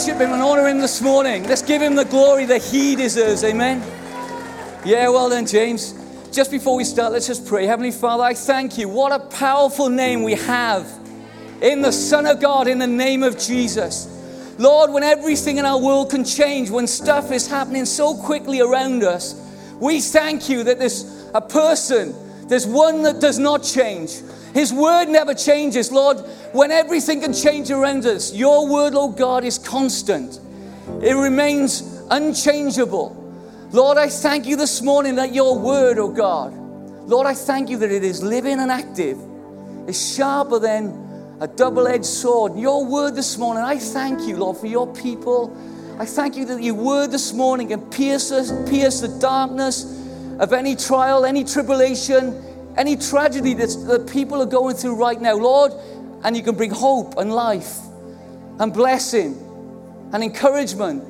worship Him and honor Him this morning. Let's give Him the glory that He deserves. Amen. Yeah, well done, James. Just before we start, let's just pray. Heavenly Father, I thank you. What a powerful name we have in the Son of God, in the name of Jesus. Lord, when everything in our world can change, when stuff is happening so quickly around us, we thank you that there's a person, there's one that does not change. His word never changes, Lord. When everything can change around us, your word, Lord God, is constant. It remains unchangeable. Lord, I thank you this morning that your word, oh God, Lord, I thank you that it is living and active. It's sharper than a double edged sword. Your word this morning, I thank you, Lord, for your people. I thank you that your word this morning can pierce us, pierce the darkness of any trial, any tribulation, any tragedy that people are going through right now, Lord, and you can bring hope and life and blessing and encouragement,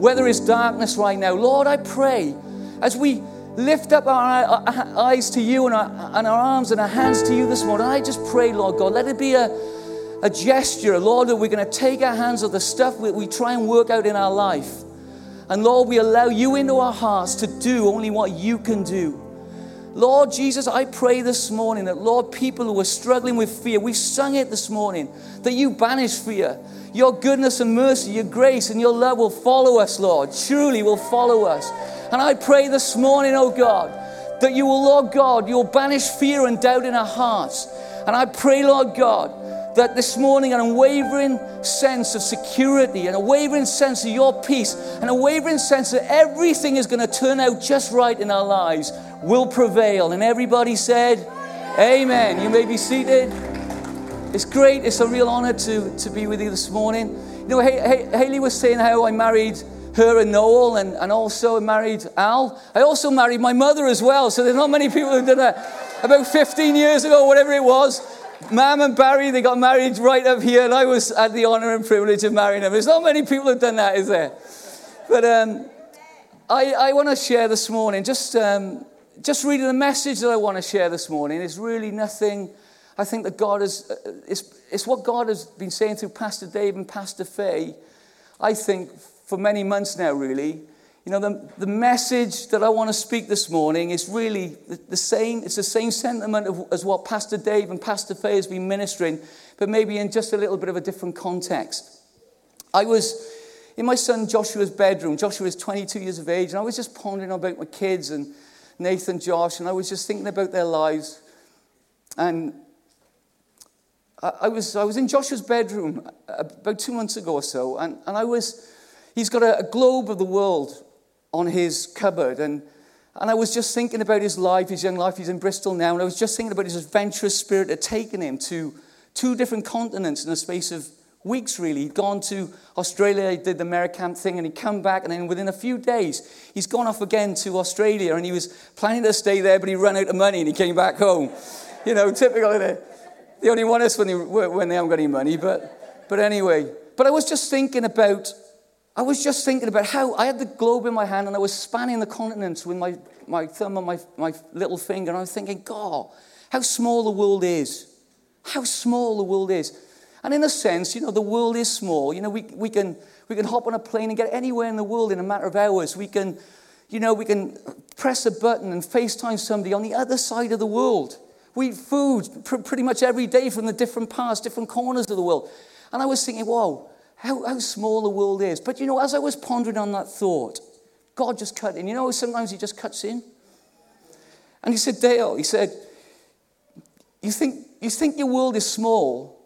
whether it's darkness right now. Lord, I pray as we lift up our eyes to you and our, and our arms and our hands to you this morning, I just pray, Lord God, let it be a, a gesture, Lord, that we're going to take our hands of the stuff that we try and work out in our life. And Lord, we allow you into our hearts to do only what you can do. Lord Jesus, I pray this morning that, Lord, people who are struggling with fear, we sung it this morning, that you banish fear. Your goodness and mercy, your grace and your love will follow us, Lord. Truly will follow us. And I pray this morning, oh God, that you will, Lord God, you'll banish fear and doubt in our hearts. And I pray, Lord God, that this morning an unwavering sense of security, an unwavering sense of your peace, and an unwavering sense that everything is going to turn out just right in our lives will prevail. And everybody said, Amen. You may be seated. It's great. It's a real honor to, to be with you this morning. You know, Haley was saying how I married her and Noel, and, and also married Al. I also married my mother as well, so there's not many people who've done that. About 15 years ago, whatever it was, Mam and Barry, they got married right up here, and I was had the honor and privilege of marrying them. There's not many people who've done that, is there? But um, I, I want to share this morning, just, um, just reading the message that I want to share this morning is really nothing. I think that God is, uh, it's, it's what God has been saying through Pastor Dave and Pastor Faye, I think, for many months now, really. You know, the, the message that I want to speak this morning is really the, the same. It's the same sentiment of, as what Pastor Dave and Pastor Faye has been ministering, but maybe in just a little bit of a different context. I was in my son Joshua's bedroom. Joshua is 22 years of age, and I was just pondering about my kids and Nathan, Josh, and I was just thinking about their lives. And I, I was, I was in Joshua's bedroom about two months ago or so, and, and I was, he's got a, a globe of the world on his cupboard. And, and I was just thinking about his life, his young life. He's in Bristol now. And I was just thinking about his adventurous spirit that had taken him to two different continents in the space of weeks, really. He'd gone to Australia, he did the Americamp thing, and he'd come back. And then within a few days, he's gone off again to Australia. And he was planning to stay there, but he ran out of money and he came back home. You know, typical. They only want us when they, when they haven't got any money. But, but anyway, but I was just thinking about I was just thinking about how I had the globe in my hand and I was spanning the continents with my, my thumb and my, my little finger. And I was thinking, God, how small the world is. How small the world is. And in a sense, you know, the world is small. You know, we, we, can, we can hop on a plane and get anywhere in the world in a matter of hours. We can, you know, we can press a button and FaceTime somebody on the other side of the world. We eat food pr- pretty much every day from the different parts, different corners of the world. And I was thinking, whoa, how, how small the world is. But you know, as I was pondering on that thought, God just cut in. You know, sometimes He just cuts in. And He said, Dale, He said, you think, you think your world is small.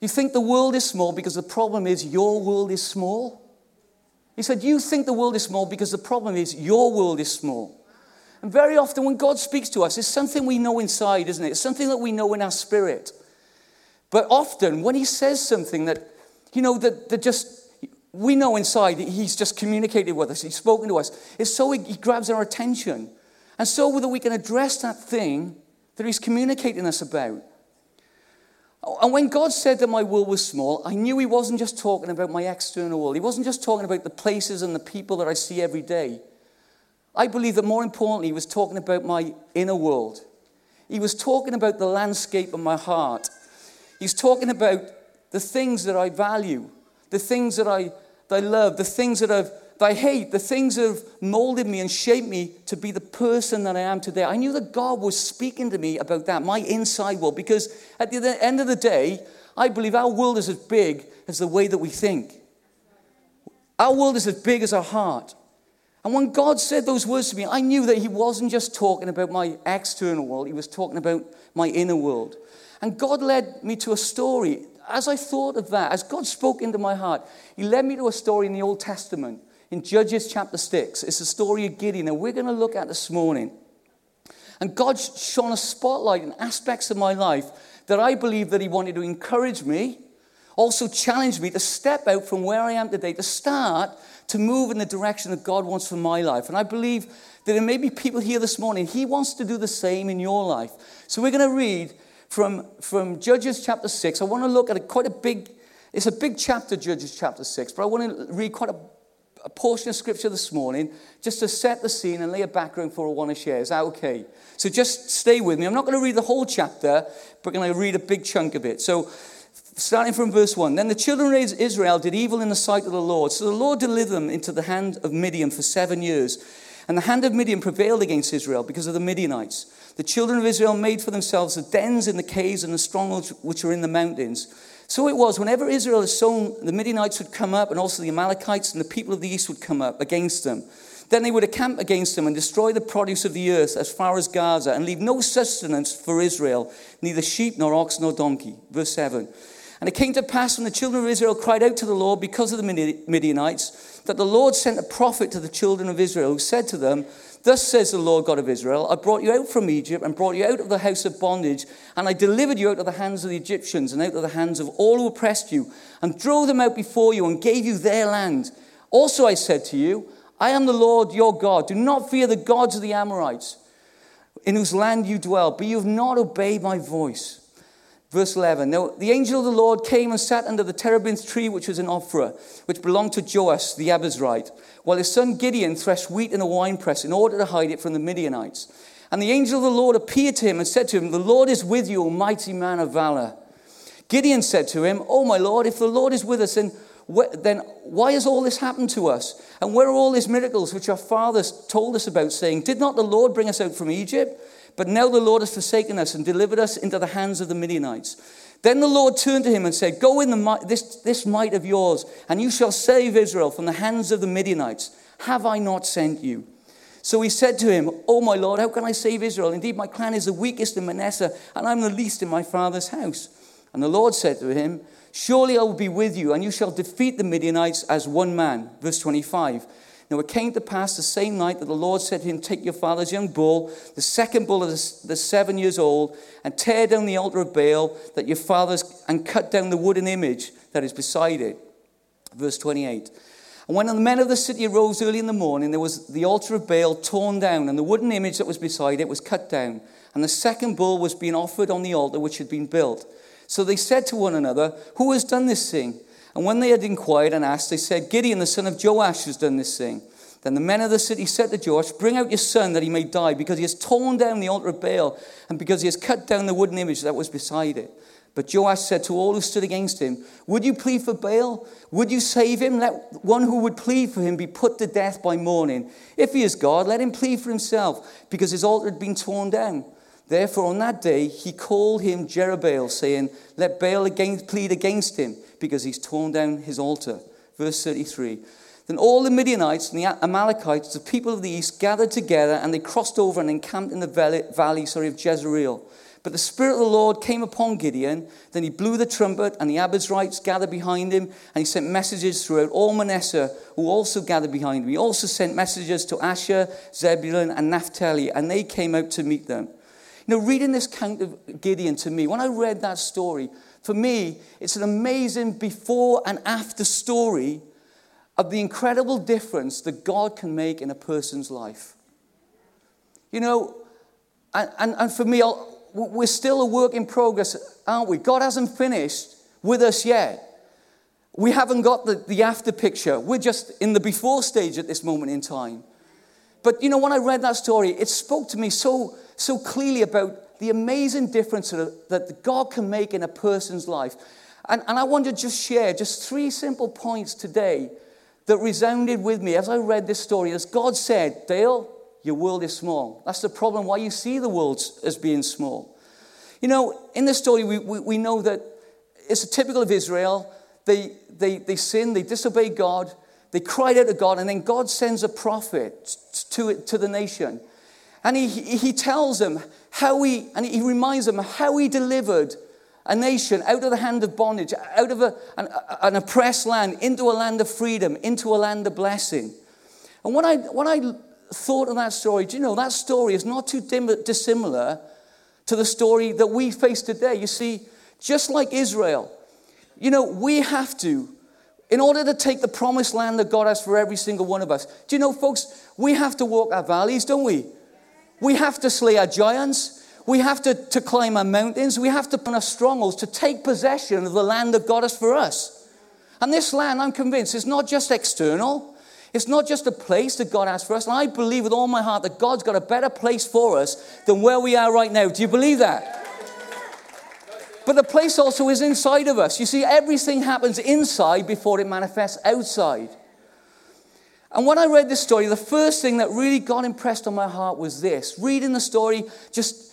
You think the world is small because the problem is your world is small. He said, You think the world is small because the problem is your world is small. And very often when God speaks to us, it's something we know inside, isn't it? It's something that we know in our spirit. But often when He says something that you know, that, that just, we know inside he's just communicated with us, he's spoken to us. It's so he, grabs our attention. And so that we can address that thing that he's communicating us about. And when God said that my world was small, I knew he wasn't just talking about my external world. He wasn't just talking about the places and the people that I see every day. I believe that more importantly, he was talking about my inner world. He was talking about the landscape of my heart. He's talking about the things that I value, the things that I, that I love, the things that, I've, I hate, the things that have molded me and shaped me to be the person that I am today. I knew that God was speaking to me about that, my inside world, because at the end of the day, I believe our world is as big as the way that we think. Our world is as big as our heart. And when God said those words to me, I knew that He wasn't just talking about my external world, He was talking about my inner world. And God led me to a story. As I thought of that, as God spoke into my heart, He led me to a story in the Old Testament, in Judges chapter 6. It's the story of Gideon, and we're going to look at this morning. And God shone a spotlight in aspects of my life that I believe that He wanted to encourage me also challenged me to step out from where I am today, to start to move in the direction that God wants for my life. And I believe that there may be people here this morning, He wants to do the same in your life. So we're going to read from, from Judges chapter 6. I want to look at a, quite a big, it's a big chapter, Judges chapter 6, but I want to read quite a, a portion of scripture this morning just to set the scene and lay a background for what I want to share. Is that okay? So just stay with me. I'm not going to read the whole chapter, but I'm going to read a big chunk of it. So starting from verse 1 Then the children of Israel did evil in the sight of the Lord. So the Lord delivered them into the hand of Midian for seven years. And the hand of Midian prevailed against Israel because of the Midianites. The children of Israel made for themselves the dens in the caves and the strongholds which are in the mountains. So it was, whenever Israel had sown, the Midianites would come up, and also the Amalekites and the people of the east would come up against them. Then they would encamp against them and destroy the produce of the earth as far as Gaza, and leave no sustenance for Israel, neither sheep nor ox nor donkey. Verse 7. And it came to pass when the children of Israel cried out to the Lord because of the Midianites, that the Lord sent a prophet to the children of Israel who said to them, Thus says the Lord God of Israel, I brought you out from Egypt and brought you out of the house of bondage, and I delivered you out of the hands of the Egyptians and out of the hands of all who oppressed you, and drove them out before you and gave you their land. Also I said to you, I am the Lord your God. Do not fear the gods of the Amorites, in whose land you dwell, but you have not obeyed my voice. Verse 11. Now, the angel of the Lord came and sat under the terebinth tree which was in Ophrah, which belonged to Joash the Abiezrite, while his son Gideon threshed wheat in a winepress in order to hide it from the Midianites. And the angel of the Lord appeared to him and said to him, The Lord is with you, mighty man of valor. Gideon said to him, Oh, my Lord, if the Lord is with us, then, then why has all this happened to us? And where are all these miracles which our fathers told us about, saying, Did not the Lord bring us out from Egypt? But now the Lord has forsaken us and delivered us into the hands of the Midianites. Then the Lord turned to him and said, Go in the, this, this might of yours, and you shall save Israel from the hands of the Midianites. Have I not sent you? So he said to him, Oh, my Lord, how can I save Israel? Indeed, my clan is the weakest in Manasseh, and I'm the least in my father's house. And the Lord said to him, Surely I will be with you, and you shall defeat the Midianites as one man. Verse 25. Now it came to pass the same night that the Lord said to him, Take your father's young bull, the second bull of the, seven years old, and tear down the altar of Baal that your father's, and cut down the wooden image that is beside it. Verse 28. And when the men of the city arose early in the morning, there was the altar of Baal torn down, and the wooden image that was beside it was cut down. And the second bull was being offered on the altar which had been built. So they said to one another, Who has done this thing? And when they had inquired and asked, they said, Gideon, the son of Joash, has done this thing. Then the men of the city said to Joash, Bring out your son that he may die, because he has torn down the altar of Baal, and because he has cut down the wooden image that was beside it. But Joash said to all who stood against him, Would you plead for Baal? Would you save him? Let one who would plead for him be put to death by morning. If he is God, let him plead for himself, because his altar had been torn down. Therefore, on that day, he called him Jerubbaal, saying, Let Baal against, plead against him because he's torn down his altar. Verse 33. Then all the Midianites and the Amalekites, the people of the east, gathered together and they crossed over and encamped in the valley, valley sorry, of Jezreel. But the Spirit of the Lord came upon Gideon. Then he blew the trumpet, and the Abiezrites gathered behind him, and he sent messages throughout all Manasseh, who also gathered behind him. He also sent messages to Asher, Zebulun, and Naphtali, and they came out to meet them. Know, reading this account of Gideon to me, when I read that story, for me, it's an amazing before and after story of the incredible difference that God can make in a person's life. You know, and, and, and for me, we're still a work in progress, aren't we? God hasn't finished with us yet. We haven't got the, the after picture. We're just in the before stage at this moment in time. But you know, when I read that story, it spoke to me so, so clearly about the amazing difference that God can make in a person's life. And, and I want to just share just three simple points today that resounded with me as I read this story. As God said, Dale, your world is small. That's the problem why you see the world as being small. You know, in this story, we, we, we know that it's typical of Israel. They, they, they sin, they disobey God, they cried out to God, and then God sends a prophet to, to the nation. And he, he tells them how he, and he reminds them how he delivered a nation out of the hand of bondage, out of a, an, an oppressed land, into a land of freedom, into a land of blessing. And when I, when I thought of that story, do you know, that story is not too dissimilar to the story that we face today. You see, just like Israel, you know, we have to, in order to take the promised land that God has for every single one of us, do you know, folks, we have to walk our valleys, don't we? We have to slay our giants. We have to, to climb our mountains. We have to put our strongholds to take possession of the land that God has for us. And this land, I'm convinced, is not just external. It's not just a place that God has for us. And I believe with all my heart that God's got a better place for us than where we are right now. Do you believe that? But the place also is inside of us. You see, everything happens inside before it manifests outside. And when I read this story, the first thing that really got impressed on my heart was this. Reading the story, just,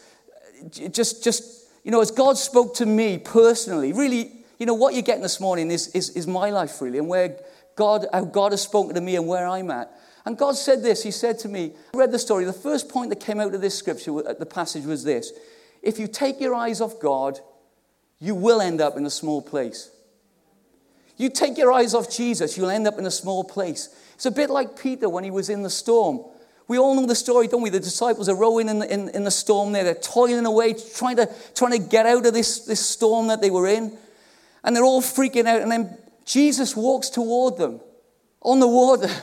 just, just, you know, as God spoke to me personally, really, you know, what you're getting this morning is, is, is my life, really, and where God, how God has spoken to me and where I'm at. And God said this He said to me, I read the story. The first point that came out of this scripture, uh, the passage, was this If you take your eyes off God, you will end up in a small place. You take your eyes off Jesus, you'll end up in a small place. It's a bit like Peter when he was in the storm. We all know the story, don't we? The disciples are rowing in the, in, in the storm there. They're toiling away, trying to, trying to get out of this, this storm that they were in. And they're all freaking out. And then Jesus walks toward them on the water.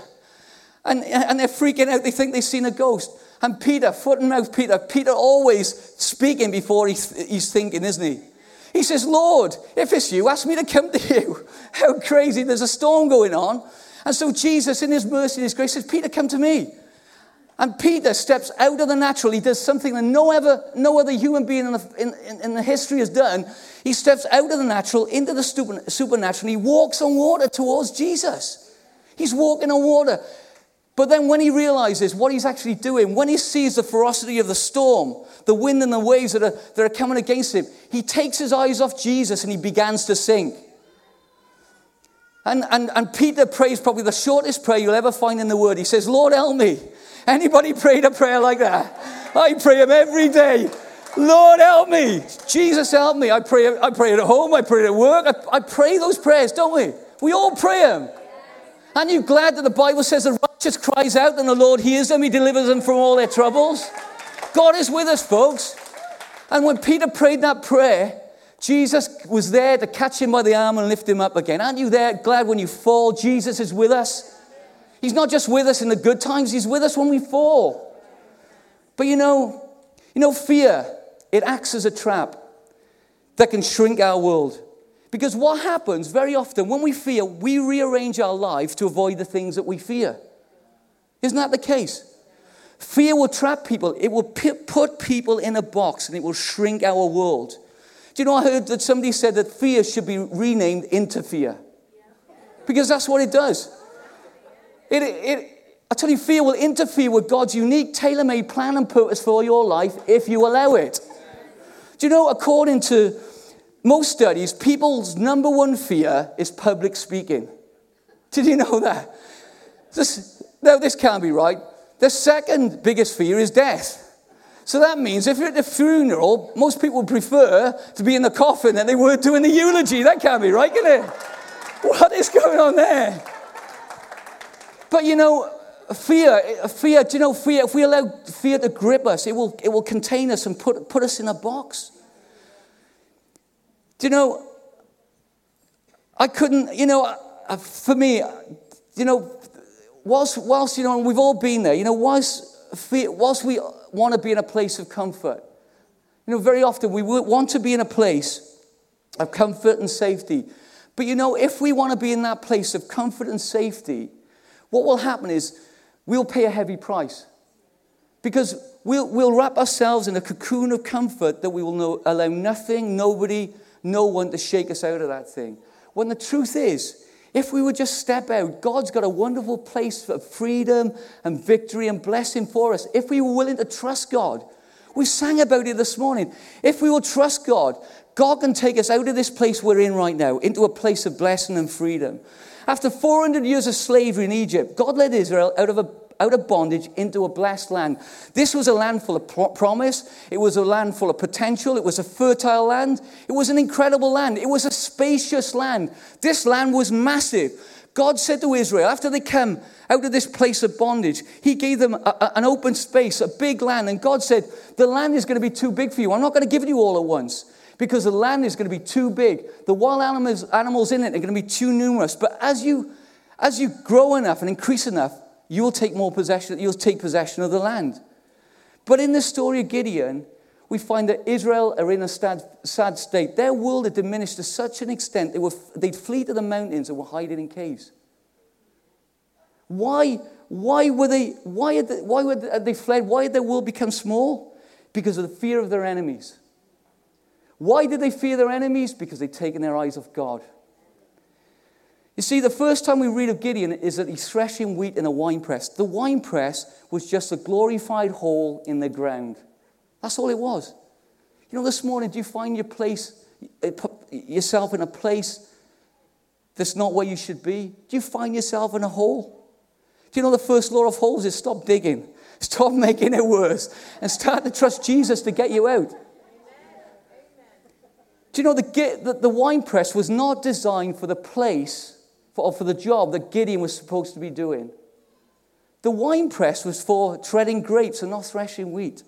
And, and they're freaking out. They think they've seen a ghost. And Peter, foot and mouth Peter, Peter always speaking before he's, he's thinking, isn't he? He says, Lord, if it's you, ask me to come to you. How crazy. There's a storm going on. And so Jesus, in his mercy and his grace, says, Peter, come to me. And Peter steps out of the natural. He does something that no, ever, no other human being in the, in, in the history has done. He steps out of the natural into the supernatural he walks on water towards Jesus. He's walking on water. But then when he realizes what he's actually doing, when he sees the ferocity of the storm, the wind and the waves that are, that are coming against him, he takes his eyes off Jesus and he begins to sink. And, and, and Peter prays probably the shortest prayer you'll ever find in the Word. He says, Lord, help me. Anybody prayed a prayer like that? I pray them every day. Lord, help me. Jesus, help me. I pray, I pray at home. I pray at work. I, I pray those prayers, don't we? We all pray them. Aren't you glad that the Bible says the righteous cries out and the Lord hears them? He delivers them from all their troubles. God is with us, folks. And when Peter prayed that prayer, Jesus was there to catch him by the arm and lift him up again. Aren't you there glad when you fall? Jesus is with us. He's not just with us in the good times, he's with us when we fall. But you know, you know, fear, it acts as a trap that can shrink our world. Because what happens very often when we fear, we rearrange our life to avoid the things that we fear. Isn't that the case? Fear will trap people, it will put people in a box and it will shrink our world. Do you know, I heard that somebody said that fear should be renamed into fear. Because that's what it does. It, it, I tell you, fear will interfere with God's unique, tailor made plan and purpose for your life if you allow it. Do you know, according to most studies, people's number one fear is public speaking. Did you know that? This, no, this can't be right. The second biggest fear is death. So that means if you're at the funeral, most people prefer to be in the coffin than they would doing the eulogy. That can't be right, can it? What is going on there? But you know, fear, fear, do you know, fear, if we allow fear to grip us, it will, it will contain us and put, put us in a box. Do you know, I couldn't, you know, uh, for me, you know, whilst, whilst, you know, we've all been there, you know, whilst, whilst we want to be in a place of comfort. You know, very often we want to be in a place of comfort and safety. But you know, if we want to be in that place of comfort and safety, what will happen is we'll pay a heavy price. Because we'll, we'll wrap ourselves in a cocoon of comfort that we will know, allow nothing, nobody, no one to shake us out of that thing. When the truth is, if we would just step out, God's got a wonderful place for freedom and victory and blessing for us. If we were willing to trust God, we sang about it this morning. If we will trust God, God can take us out of this place we're in right now into a place of blessing and freedom. After 400 years of slavery in Egypt, God led Israel out of, a, out of bondage into a blessed land. This was a land full of pro- promise. It was a land full of potential. It was a fertile land. It was an incredible land. It was a spacious land. This land was massive. God said to Israel, after they came out of this place of bondage, He gave them a, a, an open space, a big land. And God said, The land is going to be too big for you. I'm not going to give it you all at once because the land is going to be too big. The wild animals, animals in it are going to be too numerous. But as you, as you grow enough and increase enough, you'll take more possession, you'll take possession of the land. But in the story of Gideon, we find that Israel are in a sad, sad state. Their world had diminished to such an extent they were, they'd flee to the mountains and were hiding in caves. Why, why were they, why had they, why had they fled? Why had their world become small? Because of the fear of their enemies. Why did they fear their enemies? Because they'd taken their eyes off God. You see, the first time we read of Gideon is that he's threshing wheat in a winepress. The winepress was just a glorified hole in the ground. That's all it was. You know, this morning, do you find your place, uh, yourself in a place that's not where you should be? Do you find yourself in a hole? Do you know the first law of holes is stop digging, stop making it worse, and start to trust Jesus to get you out. Do you know the, the, the wine press was not designed for the place for, for the job that Gideon was supposed to be doing? The wine press was for treading grapes and not threshing wheat.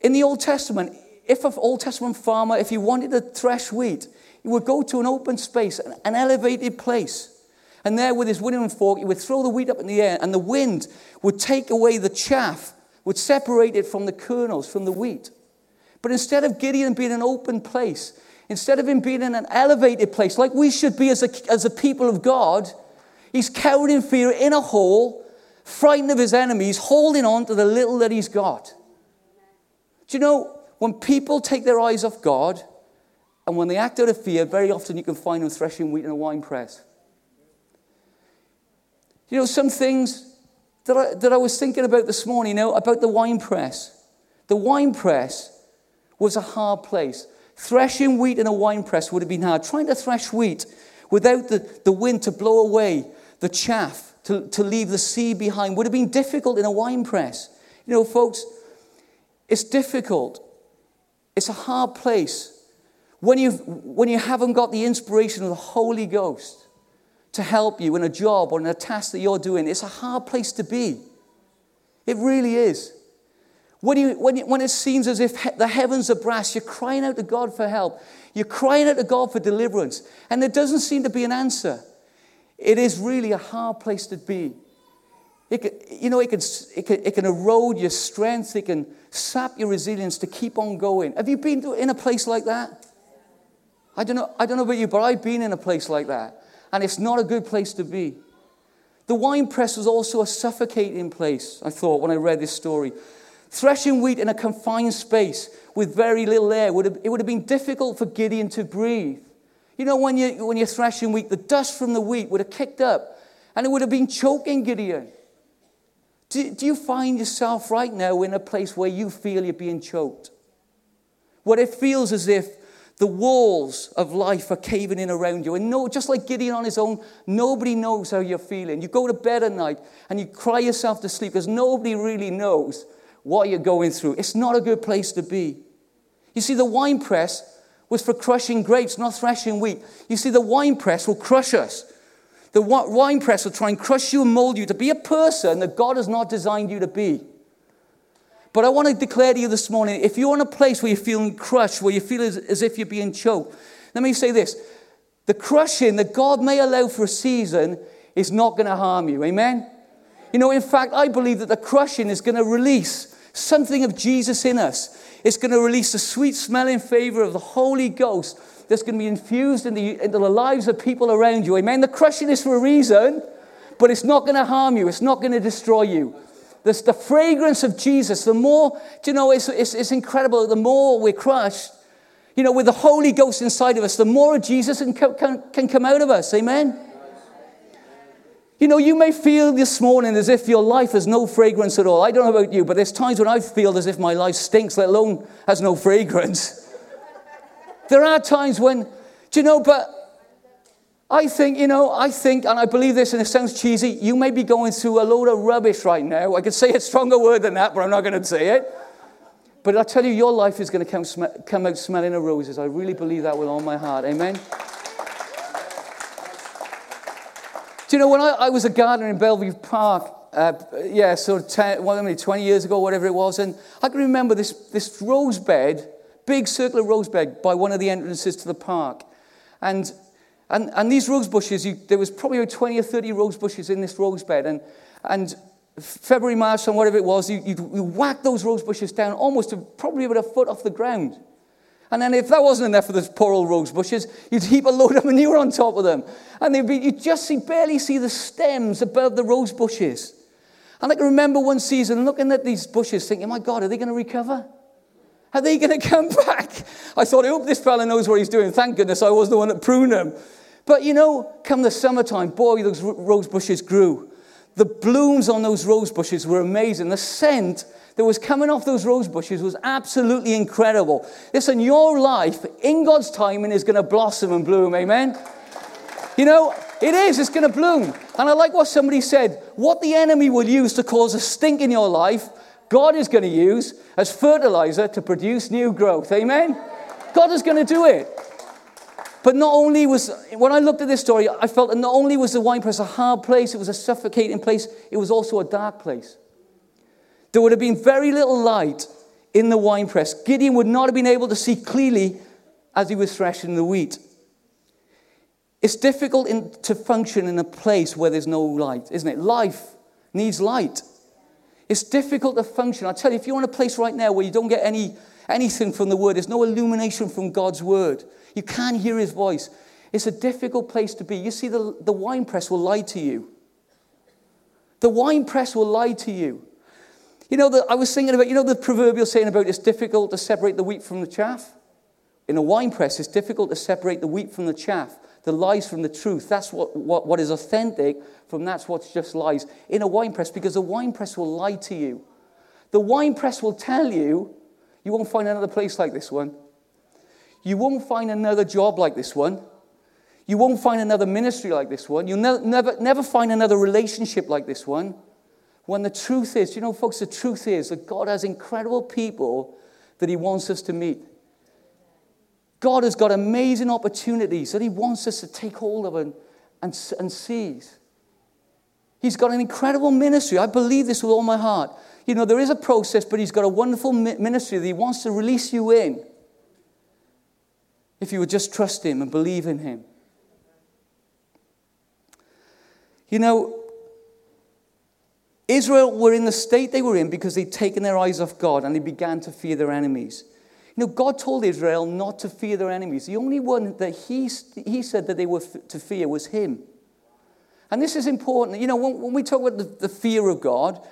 In the Old Testament, if an Old Testament farmer, if he wanted to thresh wheat, he would go to an open space, an, elevated place. And there, with his winnowing fork, he would throw the wheat up in the air, and the wind would take away the chaff, would separate it from the kernels, from the wheat. But instead of Gideon being an open place, instead of him being in an elevated place, like we should be as a, as a people of God, he's cowered in fear in a hole, frightened of his enemies, holding on to the little that he's got. Do you know, when people take their eyes off God, and when they act out of fear, very often you can find them threshing wheat in a wine press. You know, some things that I, that I was thinking about this morning, you know, about the wine press. The wine press was a hard place. Threshing wheat in a wine press would have been hard. Trying to thresh wheat without the, the wind to blow away the chaff, to, to leave the seed behind, would have been difficult in a wine press. You know, folks, it's difficult. It's a hard place. When, you when you haven't got the inspiration of the Holy Ghost to help you in a job or in a task that you're doing, it's a hard place to be. It really is. When, you, when, you, when it seems as if he, the heavens are brass, you're crying out to God for help. You're crying out to God for deliverance. And there doesn't seem to be an answer. It is really a hard place to be. It can, you know, it can, it, can, it can erode your strength. It can sap your resilience to keep on going. Have you been in a place like that? I don't, know, I don't know about you, but I've been in a place like that. And it's not a good place to be. The wine press was also a suffocating place, I thought, when I read this story. Threshing wheat in a confined space with very little air, would have, it would have been difficult for Gideon to breathe. You know, when, you, when you're threshing wheat, the dust from the wheat would have kicked up and it would have been choking Gideon. Do, do you find yourself right now in a place where you feel you're being choked? Where it feels as if the walls of life are caving in around you. And no, just like Gideon on his own, nobody knows how you're feeling. You go to bed at night and you cry yourself to sleep because nobody really knows what you're going through. It's not a good place to be. You see, the wine press was for crushing grapes, not threshing wheat. You see, the wine press will crush us. The wine press will try and crush you and mold you to be a person that God has not designed you to be. But I want to declare to you this morning if you're in a place where you're feeling crushed, where you feel as, as if you're being choked, let me say this the crushing that God may allow for a season is not going to harm you. Amen? You know, in fact, I believe that the crushing is going to release something of Jesus in us. It's going to release the sweet smelling favor of the Holy Ghost that's going to be infused in the, into the lives of people around you. Amen. The crushing is for a reason, but it's not going to harm you, it's not going to destroy you. The fragrance of Jesus. The more, do you know, it's, it's, it's incredible. The more we're crushed, You know, with the Holy Ghost inside of us, the more of Jesus can, can, can come out of us. Amen? You know, you may feel this morning as if your life has no fragrance at all. I don't know about you, but there's times when I feel as if my life stinks, let alone has no fragrance. there are times when, do you know, but I think, you know, I think, and I believe this, and it sounds cheesy, you may be going through a load of rubbish right now. I could say a stronger word than that, but I'm not going to say it. But I tell you, your life is going to come, sm- come out smelling of roses. I really believe that with all my heart. Amen. Do you know, when I, I was a gardener in Bellevue Park, uh, yeah, so 10, well, I mean, 20 years ago, whatever it was, and I can remember this, this rose bed, big circular rose bed by one of the entrances to the park. And, and, and these rose bushes, you, there was probably 20 or 30 rose bushes in this rose bed. And, and February, March, and whatever it was, you, you whack those rose bushes down almost to probably about a foot off the ground. And then if that wasn't enough for those poor old rose bushes, you'd heap a load of manure on top of them. And they'd be, you'd just see, barely see the stems above the rose bushes. And I can remember one season looking at these bushes thinking, my God, are they going to recover? Are they going to come back? I thought, I hope this fella knows what he's doing. Thank goodness I was the one that pruned them. But you know, come the summertime, boy, those rose bushes grew. The blooms on those rose bushes were amazing. The scent that was coming off those rose bushes was absolutely incredible. Listen, your life in God's timing is going to blossom and bloom. Amen? You know, it is. It's going to bloom. And I like what somebody said. What the enemy will use to cause a stink in your life, God is going to use as fertilizer to produce new growth. Amen? God is going to do it. But not only was, when I looked at this story, I felt that not only was the wine press a hard place, it was a suffocating place, it was also a dark place. There would have been very little light in the wine press. Gideon would not have been able to see clearly as he was threshing the wheat. It's difficult in, to function in a place where there's no light, isn't it? Life needs light. It's difficult to function. I tell you, if you're in a place right now where you don't get any, anything from the word, there's no illumination from God's word, you can't hear his voice. It's a difficult place to be. You see, the, the wine press will lie to you. The wine press will lie to you. You know, the, I was thinking about, you know, the proverbial saying about it's difficult to separate the wheat from the chaff? In a wine press, it's difficult to separate the wheat from the chaff, the lies from the truth. That's what, what, what is authentic from that's what's just lies. In a wine press, because the wine press will lie to you. The wine press will tell you, you won't find another place like this one. You won't find another job like this one. You won't find another ministry like this one. You'll ne- never, never find another relationship like this one. When the truth is, you know, folks, the truth is that God has incredible people that He wants us to meet. God has got amazing opportunities that He wants us to take hold of and, and, and seize. He's got an incredible ministry. I believe this with all my heart. You know, there is a process, but He's got a wonderful ministry that He wants to release you in if you would just trust Him and believe in Him. You know, Israel were in the state they were in because they'd taken their eyes off God and they began to fear their enemies. You know, God told Israel not to fear their enemies. The only one that he, he said that they were f- to fear was Him. And this is important. You know, when, when we talk about the, the, fear of God,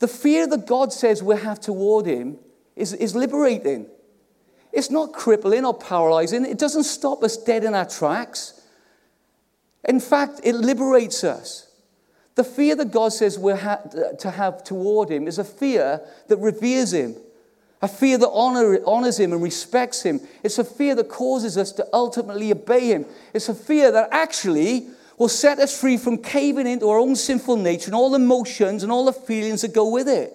the fear that God says we have toward Him is, is liberating. It's not crippling or paralyzing. It doesn't stop us dead in our tracks. In fact, it liberates us. The fear that God says we're ha- to have toward Him is a fear that reveres Him, a fear that honor, honors Him and respects Him. It's a fear that causes us to ultimately obey Him. It's a fear that actually will set us free from caving into our own sinful nature and all the emotions and all the feelings that go with it.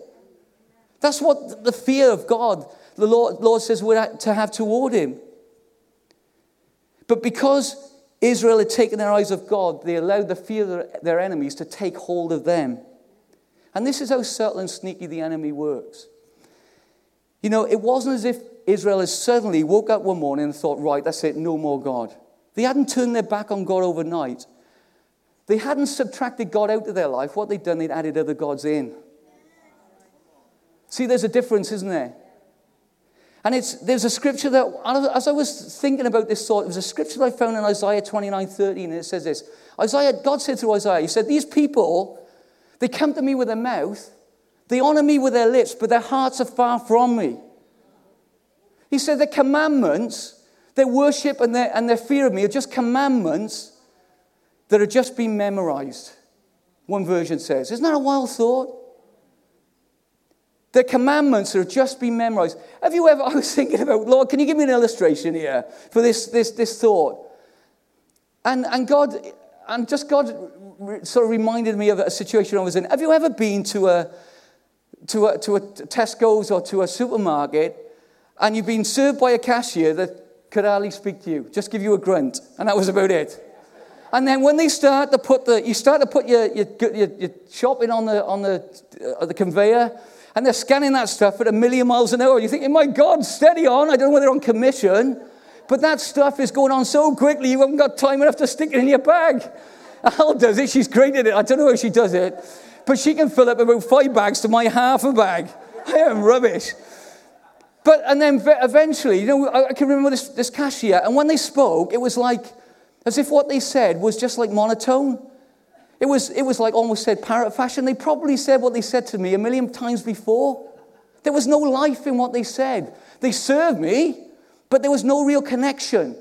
That's what the fear of God the Lord, Lord says we're to have toward him. But because Israel had taken their eyes off God, they allowed the fear of their enemies to take hold of them. And this is how subtle and sneaky the enemy works. You know, it wasn't as if Israel had suddenly woke up one morning and thought, right, that's it, no more God. They hadn't turned their back on God overnight. They hadn't subtracted God out of their life. What they'd done, they'd added other gods in. See, there's a difference, isn't there? And it's, there's a scripture that, as I was thinking about this thought, it was a scripture that I found in Isaiah 29 13, and it says this Isaiah, God said through Isaiah, He said, These people, they come to me with their mouth, they honor me with their lips, but their hearts are far from me. He said, The commandments, their worship and their, and their fear of me are just commandments that have just been memorized. One version says. Isn't that a wild thought? The commandments are just been memorized. Have you ever, I was thinking about, Lord, can you give me an illustration here for this, this, this thought? And, and God, and just God sort of reminded me of a situation I was in. Have you ever been to a, to a, to a Tesco's or to a supermarket and you've been served by a cashier that could hardly speak to you, just give you a grunt, and that was about it? And then when they start to put the, you start to put your, your, your, your shopping on the, on the, uh, the conveyor, and they're scanning that stuff at a million miles an hour. You're thinking, oh my God, steady on. I don't know whether they're on commission, but that stuff is going on so quickly, you haven't got time enough to stick it in your bag. Al does it. She's great at it. I don't know how she does it, but she can fill up about five bags to my half a bag. I am rubbish. But, and then eventually, you know, I can remember this, this cashier, and when they spoke, it was like, as if what they said was just like monotone. It was, it was like almost said parrot fashion. They probably said what they said to me a million times before. There was no life in what they said. They served me, but there was no real connection.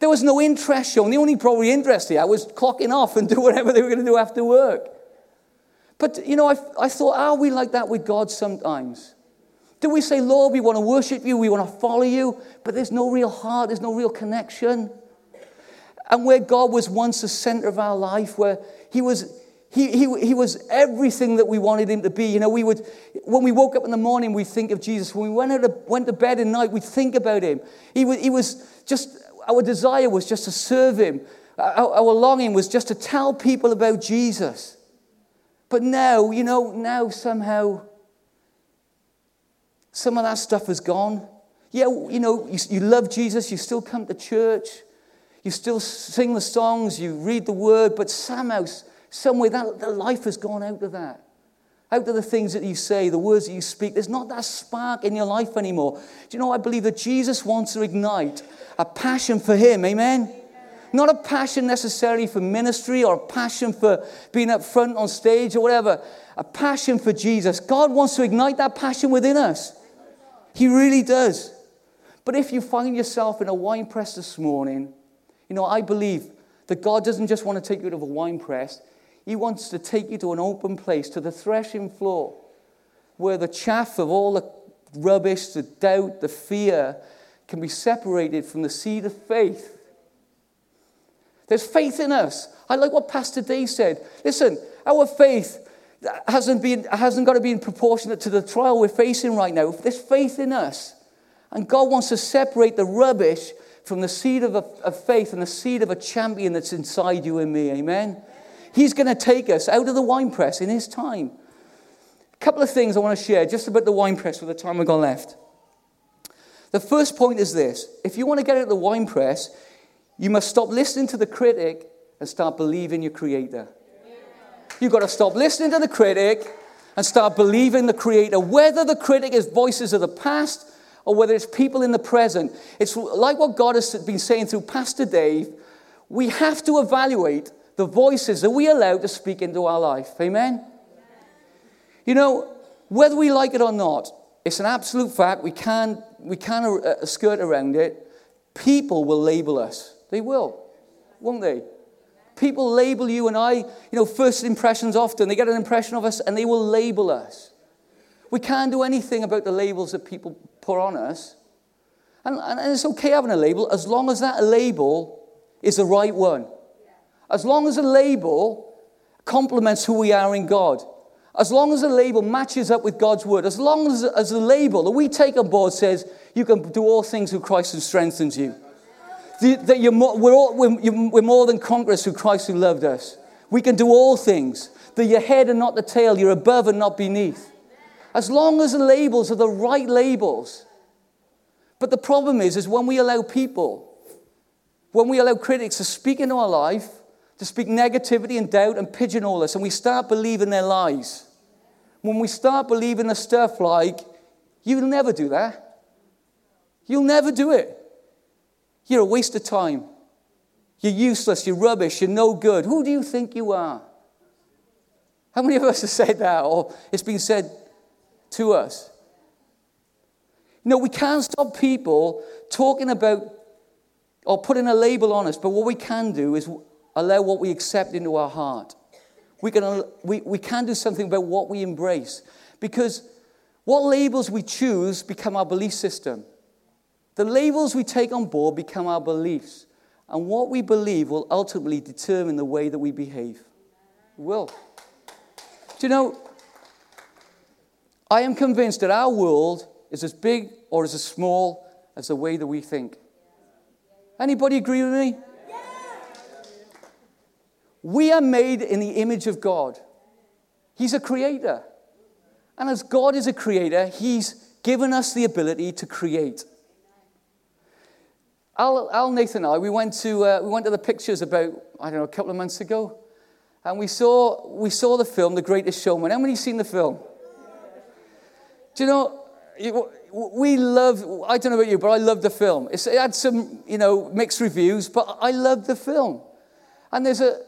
There was no interest shown. The only probably interest here was clocking off and do whatever they were going to do after work. But, you know, I, I thought, are we like that with God sometimes? Do we say, Lord, we want to worship you, we want to follow you, but there's no real heart, there's no real connection? And where God was once the center of our life, where he was, he, he, he was everything that we wanted him to be. You know, we would, when we woke up in the morning, we'd think of Jesus. When we went, out of, went to bed at night, we'd think about him. He was, he was just, our desire was just to serve him. Our, our longing was just to tell people about Jesus. But now, you know, now somehow, some of that stuff is gone. Yeah, you know, you, you love Jesus, you still come to church, you still sing the songs, you read the word, but somehow, somewhere, that, the life has gone out of that. Out of the things that you say, the words that you speak, there's not that spark in your life anymore. Do you know, I believe that Jesus wants to ignite a passion for Him, amen? Not a passion necessarily for ministry or a passion for being up front on stage or whatever. A passion for Jesus. God wants to ignite that passion within us. He really does. But if you find yourself in a wine press this morning you know, I believe that God doesn't just want to take you to a wine press, He wants to take you to an open place, to the threshing floor, where the chaff of all the rubbish, the doubt, the fear can be separated from the seed of faith. There's faith in us. I like what Pastor Dave said. Listen, our faith hasn't, been, hasn't got to be in proportionate to the trial we're facing right now. There's faith in us. And God wants to separate the rubbish from the seed of, a, of faith and the seed of a champion that's inside you and me. Amen? He's going to take us out of the wine press in His time. A couple of things I want to share just about the wine press with the time we've got left. The first point is this if you want to get out of the wine press, you must stop listening to the critic and start believing your Creator. You've got to stop listening to the critic and start believing the Creator, whether the critic is voices of the past or whether it's people in the present. It's like what God has been saying through Pastor Dave. We have to evaluate the voices that we allow to speak into our life. Amen? You know, whether we like it or not, it's an absolute fact. We can't, we can't uh, skirt around it. People will label us. They will, won't they? People label you and I, you know, first impressions often. They get an impression of us and they will label us. We can't do anything about the labels that people put on us. And, and it's okay having a label as long as that label is the right one. As long as a label complements who we are in God. As long as the label matches up with God's word. As long as, as the label that we take on board says, you can do all things through Christ who strengthens you. That you're more, we're, all, we're more than conquerors through Christ who loved us. We can do all things. That you're head and not the tail. You're above and not beneath. As long as the labels are the right labels. But the problem is, is when we allow people, when we allow critics to speak into our life, to speak negativity and doubt and pigeonhole us, and we start believing their lies. When we start believing the stuff like, you'll never do that. You'll never do it. You're a waste of time. You're useless. You're rubbish. You're no good. Who do you think you are? How many of us have said that? Or it's been said to us. No, we can't stop people talking about or putting a label on us, but what we can do is allow what we accept into our heart. We can, we, we can do something about what we embrace because what labels we choose become our belief system. The labels we take on board become our beliefs. And what we believe will ultimately determine the way that we behave. It will. Do you know, I am convinced that our world is as big or as small as the way that we think. Anybody agree with me? We are made in the image of God. He's a creator. And as God is a creator, He's given us the ability to create. Al, Al Nathan and I, we went, to, uh, we went to the pictures about, I don't know, a couple of months ago. And we saw, we saw the film, The Greatest Showman. How many seen the film? Do you know, we love, I don't know about you, but I love the film. It's, it had some, you know, mixed reviews, but I love the film. And there's a,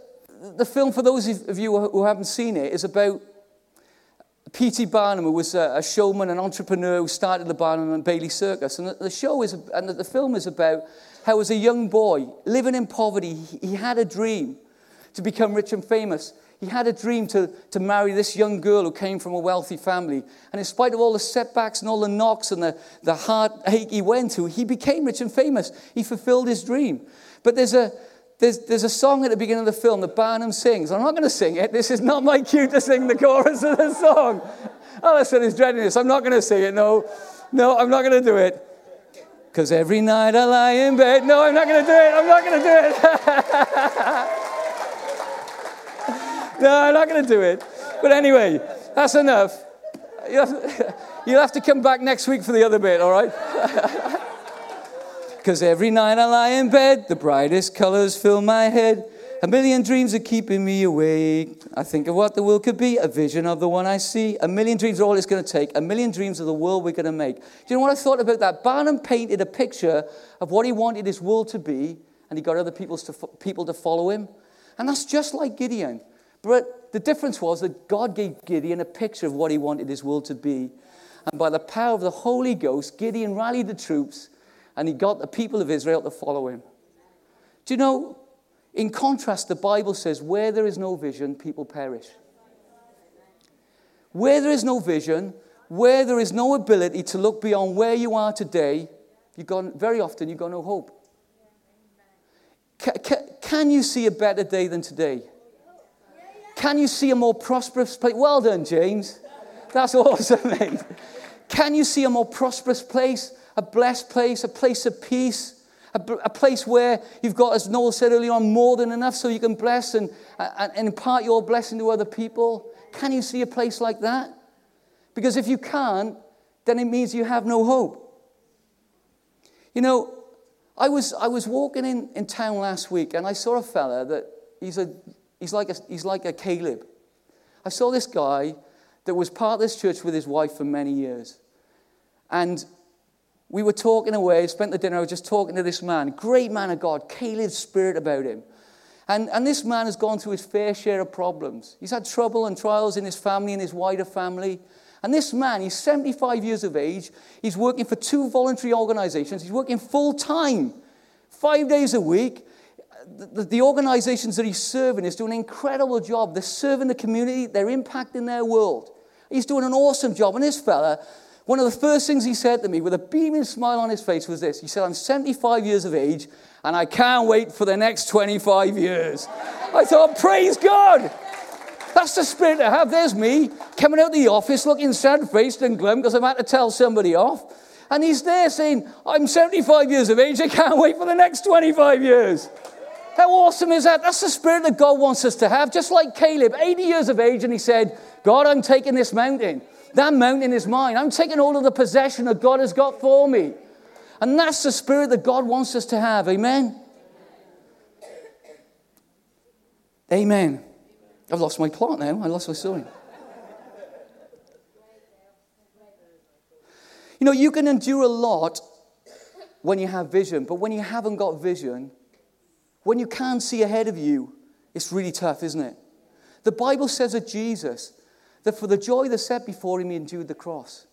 the film, for those of you who haven't seen it, is about P.T. Barnum, who was a, showman, an entrepreneur who started the Barnum and Bailey Circus. And the, show is, and the, film is about how, as a young boy, living in poverty, he had a dream to become rich and famous. He had a dream to, to marry this young girl who came from a wealthy family. And in spite of all the setbacks and all the knocks and the, the heartache he went through, he became rich and famous. He fulfilled his dream. But there's a, there's, there's a song at the beginning of the film that Barnum sings. I'm not going to sing it. This is not my cue to sing the chorus of the song. Alison is dreading this. I'm not going to sing it. No, no, I'm not going to do it. Because every night I lie in bed. No, I'm not going to do it. I'm not going to do it. No, I'm not going to do it. But anyway, that's enough. You'll have, you'll have to come back next week for the other bit, all right? Because every night I lie in bed, the brightest colors fill my head. A million dreams are keeping me awake. I think of what the world could be, a vision of the one I see. A million dreams are all it's going to take. A million dreams of the world we're going to make. Do you know what I thought about that? Barnum painted a picture of what he wanted his world to be, and he got other to, people to follow him. And that's just like Gideon. But the difference was that God gave Gideon a picture of what he wanted his world to be. And by the power of the Holy Ghost, Gideon rallied the troops and he got the people of Israel to follow him. Do you know, in contrast, the Bible says, where there is no vision, people perish. Where there is no vision, where there is no ability to look beyond where you are today, you've got, very often you've got no hope. Can, can you see a better day than today? Can you see a more prosperous place? Well done, James. That's awesome, mate. Can you see a more prosperous place, a blessed place, a place of peace, a, place where you've got, as Noel said earlier on, more than enough so you can bless and, and, and impart your blessing to other people? Can you see a place like that? Because if you can't, then it means you have no hope. You know, I was, I was walking in, in town last week and I saw a fella that he's a He's like a, he's like a Caleb. I saw this guy that was part of this church with his wife for many years. And we were talking away, spent the dinner, I was just talking to this man, great man of God, Caleb's spirit about him. And, and this man has gone through his fair share of problems. He's had trouble and trials in his family and his wider family. And this man, he's 75 years of age. He's working for two voluntary organizations. He's working full time, five days a week the, the organizations that he's serving is doing an incredible job. They're serving the community, they're impacting their world. He's doing an awesome job. And this fella, one of the first things he said to me with a beaming smile on his face was this He said, I'm 75 years of age and I can't wait for the next 25 years. I thought, praise God. That's the spirit I have. There's me coming out of the office looking sad faced and glum because I've had to tell somebody off. And he's there saying, I'm 75 years of age, I can't wait for the next 25 years. How awesome is that? That's the spirit that God wants us to have. Just like Caleb, 80 years of age, and he said, God, I'm taking this mountain. That mountain is mine. I'm taking all of the possession that God has got for me. And that's the spirit that God wants us to have. Amen? Amen. I've lost my plot now. I lost my story. You know, you can endure a lot when you have vision, but when you haven't got vision, when you can't see ahead of you, it's really tough, isn't it? The Bible says of Jesus that for the joy that set before him, he endured the cross.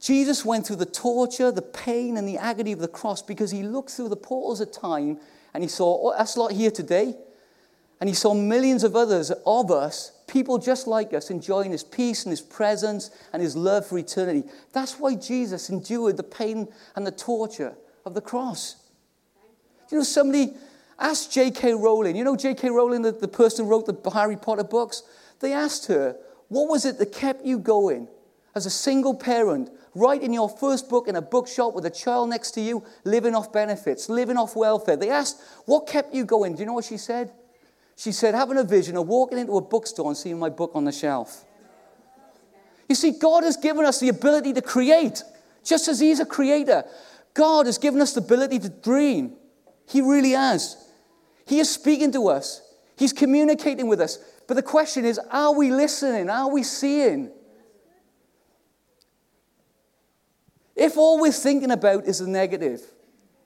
Jesus went through the torture, the pain, and the agony of the cross because he looked through the portals of time and he saw, oh, that's a lot here today. And he saw millions of others of us, people just like us, enjoying his peace and his presence and his love for eternity. That's why Jesus endured the pain and the torture of the cross. You know, somebody asked J.K. Rowling, you know, J.K. Rowling, the, the person who wrote the Harry Potter books, they asked her, what was it that kept you going as a single parent, writing your first book in a bookshop with a child next to you, living off benefits, living off welfare? They asked, what kept you going? Do you know what she said? She said, having a vision of walking into a bookstore and seeing my book on the shelf. You see, God has given us the ability to create, just as He's a creator. God has given us the ability to dream. He really has. He is speaking to us, He's communicating with us. But the question is are we listening? Are we seeing? If all we're thinking about is the negative,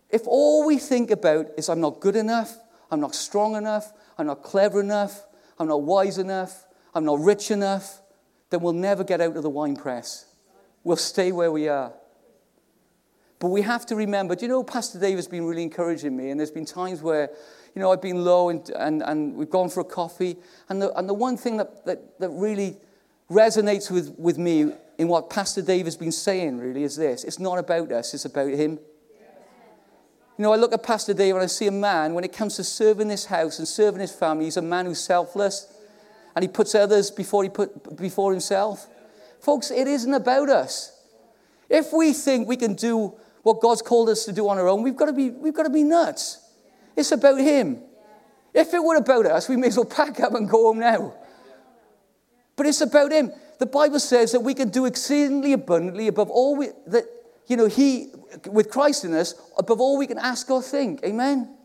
if all we think about is I'm not good enough, I'm not strong enough, I'm not clever enough, I'm not wise enough, I'm not rich enough, then we'll never get out of the wine press. We'll stay where we are. But we have to remember, do you know, Pastor Dave has been really encouraging me, and there's been times where, you know, I've been low and, and, and we've gone for a coffee. And the, and the one thing that, that, that really resonates with, with me in what Pastor Dave has been saying really is this it's not about us, it's about him. You know, I look at Pastor Dave and I see a man, when it comes to serving this house and serving his family, he's a man who's selfless and he puts others before, he put, before himself. Folks, it isn't about us. If we think we can do what God's called us to do on our own, we've got to be, we've got to be nuts. It's about Him. If it were about us, we may as well pack up and go home now. But it's about Him. The Bible says that we can do exceedingly abundantly above all we, that, you know, He, with Christ in us, above all we can ask or think. Amen?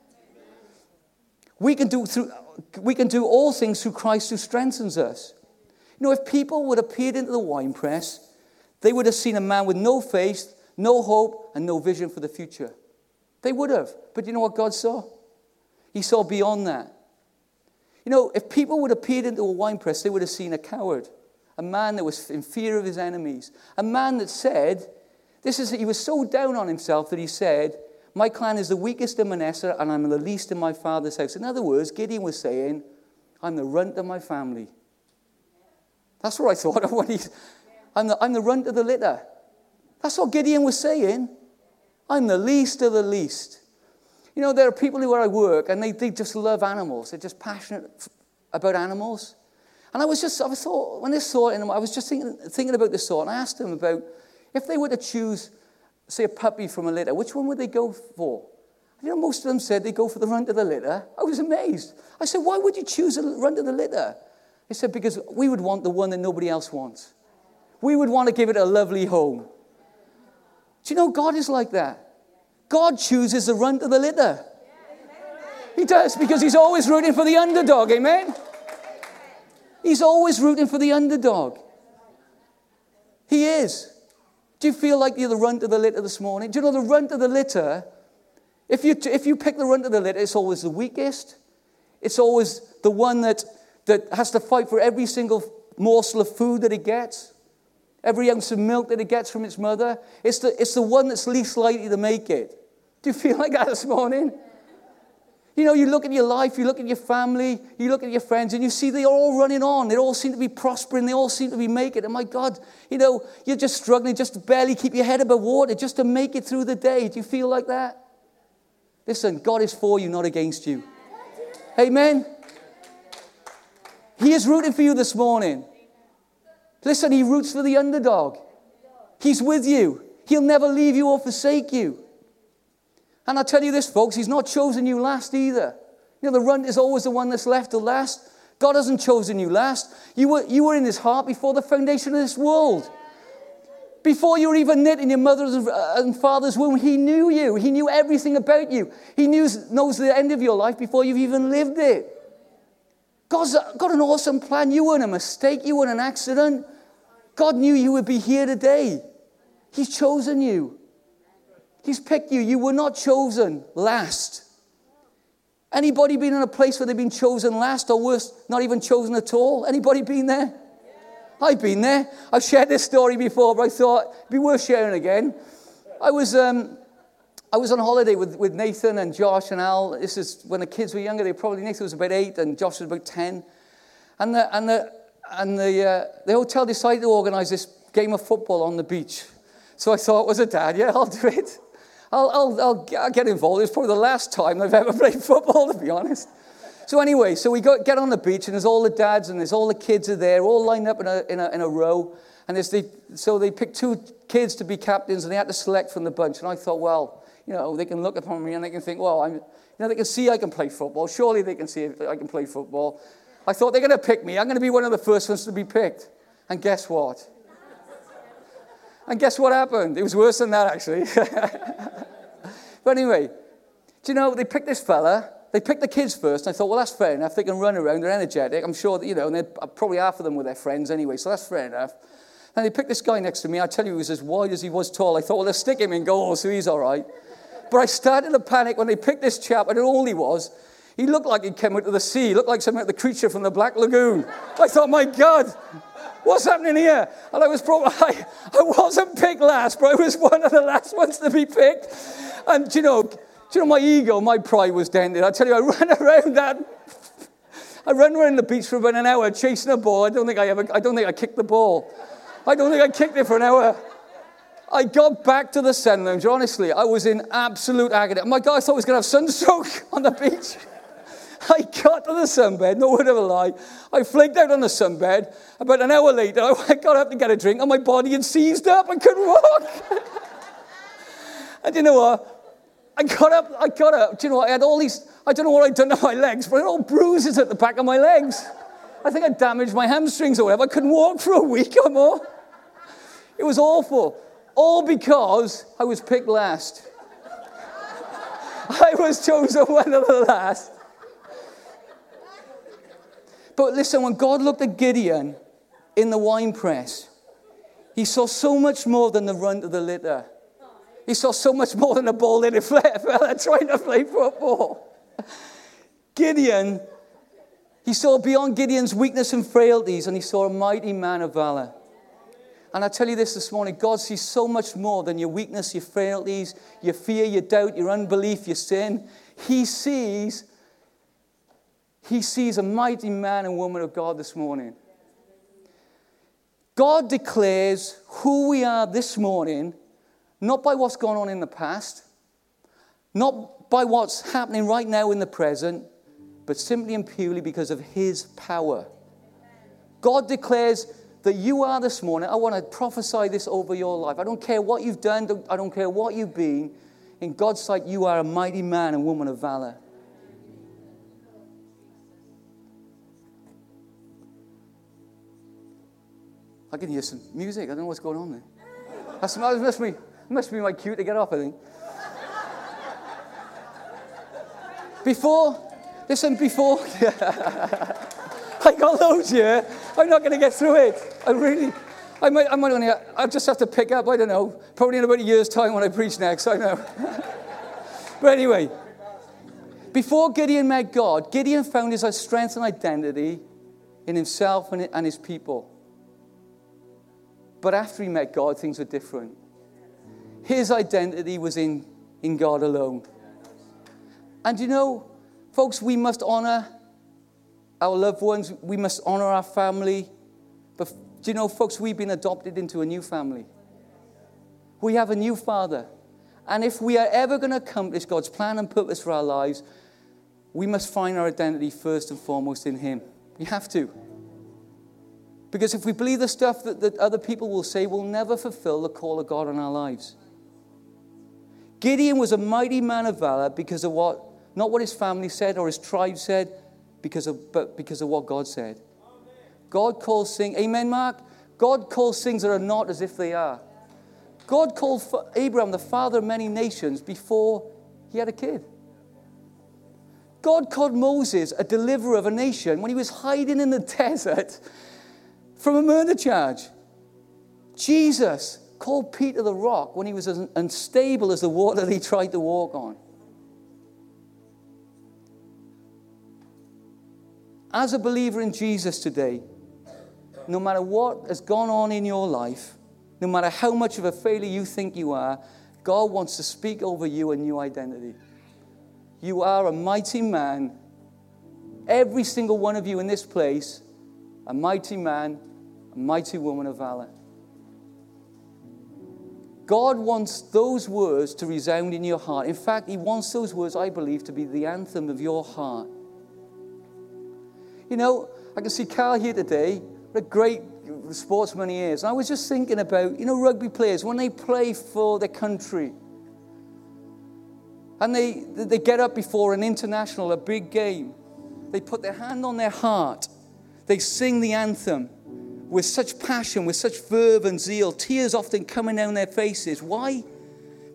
We can do, through, we can do all things through Christ who strengthens us. You know, if people would have peered into the winepress, they would have seen a man with no faith, no hope, and no vision for the future. They would have. But you know what God saw? He saw beyond that. You know, if people would have peered into a winepress, they would have seen a coward, a man that was in fear of his enemies, a man that said, this is, he was so down on himself that he said, My clan is the weakest in Manasseh, and I'm the least in my father's house. In other words, Gideon was saying, I'm the runt of my family. That's what I thought of when he's, I'm the, I'm the runt of the litter. That's what Gideon was saying. I'm the least of the least. You know, there are people who where I work and they, they just love animals. They're just passionate about animals. And I was just, I thought, when this thought, I was just thinking, thinking about this thought, and I asked them about if they were to choose, say, a puppy from a litter, which one would they go for? You know, most of them said they go for the runt of the litter. I was amazed. I said, why would you choose the runt of the litter? They said, because we would want the one that nobody else wants. We would want to give it a lovely home. Do you know God is like that? God chooses the runt of the litter. He does because he's always rooting for the underdog. Amen? He's always rooting for the underdog. He is. Do you feel like you're the runt of the litter this morning? Do you know the runt of the litter? If you, if you pick the runt of the litter, it's always the weakest. It's always the one that, that has to fight for every single morsel of food that it gets, every ounce of milk that it gets from its mother. It's the, it's the one that's least likely to make it. Do you feel like that this morning? You know, you look at your life, you look at your family, you look at your friends, and you see they're all running on. They all seem to be prospering, they all seem to be making it. And my God, you know, you're just struggling just to barely keep your head above water, just to make it through the day. Do you feel like that? Listen, God is for you, not against you. Amen. He is rooting for you this morning. Listen, He roots for the underdog. He's with you. He'll never leave you or forsake you. And I tell you this, folks, He's not chosen you last either. You know, the runt is always the one that's left to last. God hasn't chosen you last. You were, you were in His heart before the foundation of this world. Before you were even knit in your mother's and uh, father's womb, He knew you. He knew everything about you. He knew, knows the end of your life before you've even lived it. God's got an awesome plan. You weren't a mistake, you weren't an accident. God knew you would be here today. He's chosen you. He's picked you. You were not chosen last. Anybody been in a place where they've been chosen last or worse, not even chosen at all? Anybody been there? I've been there. I've shared this story before, but I thought it'd be worth sharing again. I was, um, I was on holiday with, with Nathan and Josh and Al. This is when the kids were younger. They probably, Nathan was about eight and Josh was about 10. And the, and the, and the, uh, the hotel decided to organize this game of football on the beach. So I thought, was a dad, yeah, I'll do it. I'll, I'll, I'll, get involved. It's probably the last time I've ever played football, to be honest. So anyway, so we go, get on the beach, and there's all the dads and there's all the kids are there, all lined up in a, in a, in a row. And there's the, so they picked two kids to be captains, and they had to select from the bunch. And I thought, well, you know, they can look upon me and they can think, well, I'm, you know, they can see I can play football. Surely they can see I can play football. I thought they're going to pick me. I'm going to be one of the first ones to be picked. And guess what? and guess what happened? It was worse than that, actually. but anyway, do you know, they picked this fella they picked the kids first, and I thought, well, that's fair enough. They can run around, they're energetic. I'm sure that, you know, and they're, uh, probably half of them were their friends anyway, so that's fair enough. And they picked this guy next to me. I tell you, he was as wide as he was tall. I thought, well, let's stick him in goal, so he's all right. But I started to panic when they picked this chap, and all he was, he looked like he came out of the sea. He looked like something like the creature from the Black Lagoon. I thought, my God, what's happening here? And I was probably, I, I wasn't picked last, but I was one of the last ones to be picked. And, you know, you know, my ego, my pride was dented. I tell you, I ran around that. I ran around the beach for about an hour chasing a ball. I don't think I ever, I don't think I kicked the ball. I don't think I kicked it for an hour. I got back to the sun lounge. Honestly, I was in absolute agony. My God, I thought I was going to have sunstroke on the beach. I got to the sunbed, no word of a lie. I flaked out on the sunbed. About an hour later, I got up to get a drink, and my body had seized up. I couldn't walk. and you know what? I got up, I got up. Do you know what? I had all these, I don't know what I'd done to my legs, but I had all bruises at the back of my legs. I think I damaged my hamstrings or whatever. I couldn't walk for a week or more. It was awful. All because I was picked last. I was chosen one of the last. But listen, when God looked at Gideon in the wine press, he saw so much more than the runt of the litter. He saw so much more than a ball in a fella trying to play football. Gideon, he saw beyond Gideon's weakness and frailties, and he saw a mighty man of valor. And I tell you this this morning God sees so much more than your weakness, your frailties, your fear, your doubt, your unbelief, your sin. He sees, he sees a mighty man and woman of God this morning. God declares who we are this morning not by what's gone on in the past, not by what's happening right now in the present, but simply and purely because of His power. God declares that you are this morning. I want to prophesy this over your life. I don't care what you've done, I don't care what you've been. In God's sight, you are a mighty man and woman of valor. I can hear some music. I don't know what's going on there. That's, that must be, must be my cue to get off, I think. Before, listen, before, I got loads here. I'm not going to get through it. I really, I might, I might only, I just have to pick up, I don't know, probably in about a year's time when I preach next, I know. but anyway, before Gideon met God, Gideon found his strength and identity in himself and his people. But after he met God, things were different. His identity was in, in God alone. And you know, folks, we must honor our loved ones, we must honor our family. But do you know, folks, we've been adopted into a new family. We have a new father. And if we are ever going to accomplish God's plan and purpose for our lives, we must find our identity first and foremost in Him. We have to. Because if we believe the stuff that, that other people will say, we'll never fulfill the call of God on our lives. Gideon was a mighty man of valor because of what, not what his family said or his tribe said, because of, but because of what God said. God calls things, amen, Mark? God calls things that are not as if they are. God called Abraham the father of many nations before he had a kid. God called Moses a deliverer of a nation when he was hiding in the desert from a murder charge. Jesus called Peter the rock when he was as unstable as the water that he tried to walk on. As a believer in Jesus today, no matter what has gone on in your life, no matter how much of a failure you think you are, God wants to speak over you a new identity. You are a mighty man. Every single one of you in this place, a mighty man, a mighty woman of valor. God wants those words to resound in your heart. In fact, He wants those words, I believe, to be the anthem of your heart. You know, I can see Carl here today, what a great sportsman he is. And I was just thinking about, you know, rugby players, when they play for their country, and they, they get up before an international, a big game, they put their hand on their heart, they sing the anthem with such passion, with such verve and zeal, tears often coming down their faces. Why?